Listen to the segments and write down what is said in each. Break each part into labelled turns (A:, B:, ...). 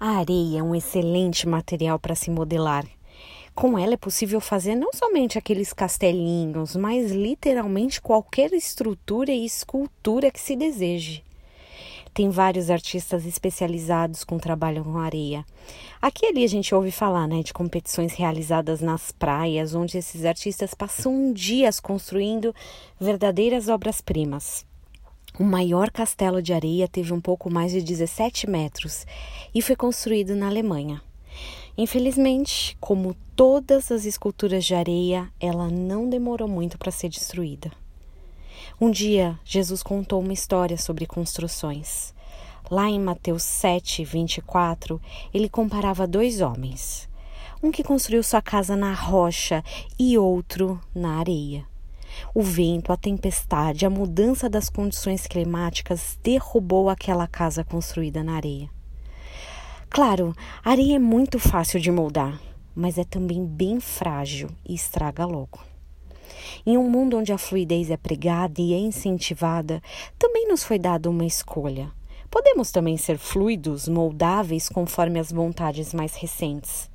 A: A areia é um excelente material para se modelar. Com ela é possível fazer não somente aqueles castelinhos, mas literalmente qualquer estrutura e escultura que se deseje. Tem vários artistas especializados com trabalho com areia. Aqui ali a gente ouve falar né, de competições realizadas nas praias, onde esses artistas passam dias construindo verdadeiras obras-primas. O maior castelo de areia teve um pouco mais de 17 metros e foi construído na Alemanha. Infelizmente, como todas as esculturas de areia, ela não demorou muito para ser destruída. Um dia, Jesus contou uma história sobre construções. Lá em Mateus 7, 24, ele comparava dois homens: um que construiu sua casa na rocha e outro na areia. O vento, a tempestade, a mudança das condições climáticas derrubou aquela casa construída na areia. Claro, a areia é muito fácil de moldar, mas é também bem frágil e estraga logo. Em um mundo onde a fluidez é pregada e é incentivada, também nos foi dada uma escolha. Podemos também ser fluidos, moldáveis conforme as vontades mais recentes.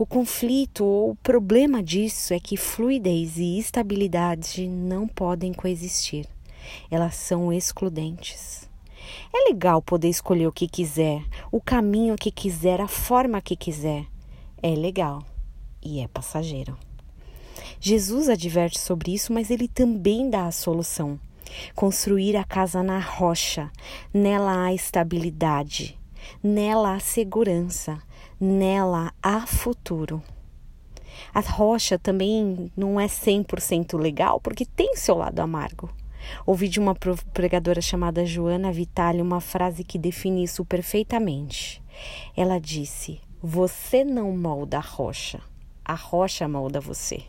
A: O conflito ou o problema disso é que fluidez e estabilidade não podem coexistir. Elas são excludentes. É legal poder escolher o que quiser, o caminho que quiser, a forma que quiser. É legal e é passageiro. Jesus adverte sobre isso, mas ele também dá a solução. Construir a casa na rocha, nela há estabilidade, nela há segurança, nela há futuro. A rocha também não é 100% legal porque tem seu lado amargo. Ouvi de uma pregadora chamada Joana Vitale uma frase que define isso perfeitamente. Ela disse: Você não molda a rocha, a rocha molda você.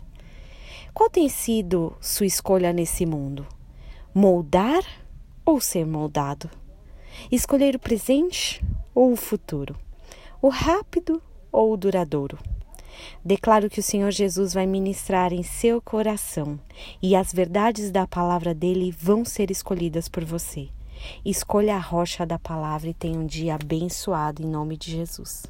A: Qual tem sido sua escolha nesse mundo? Moldar ou ser moldado? Escolher o presente ou o futuro? o rápido ou o duradouro. Declaro que o Senhor Jesus vai ministrar em seu coração e as verdades da palavra dele vão ser escolhidas por você. Escolha a rocha da palavra e tenha um dia abençoado em nome de Jesus.